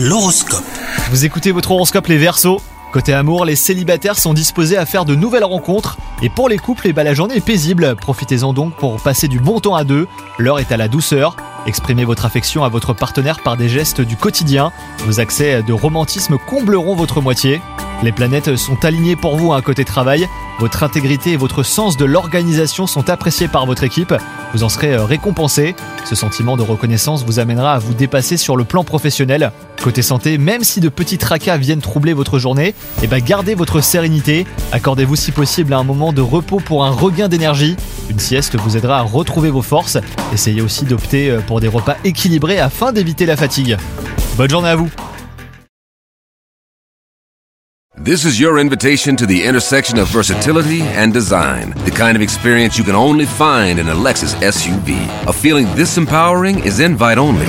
L'horoscope. Vous écoutez votre horoscope les Verseaux Côté amour, les célibataires sont disposés à faire de nouvelles rencontres. Et pour les couples, eh ben, la journée est paisible. Profitez-en donc pour passer du bon temps à deux. L'heure est à la douceur. Exprimez votre affection à votre partenaire par des gestes du quotidien. Vos accès de romantisme combleront votre moitié. Les planètes sont alignées pour vous à côté travail. Votre intégrité et votre sens de l'organisation sont appréciés par votre équipe. Vous en serez euh, récompensé. Ce sentiment de reconnaissance vous amènera à vous dépasser sur le plan professionnel. Côté santé, même si de petits tracas viennent troubler votre journée, eh ben gardez votre sérénité. Accordez-vous si possible un moment de repos pour un regain d'énergie. Une sieste vous aidera à retrouver vos forces. Essayez aussi d'opter euh, pour des repas équilibrés afin d'éviter la fatigue. Bonne journée à vous This is your invitation to the intersection of versatility and design. The kind of experience you can only find in a Lexus SUV. A feeling this empowering is invite only.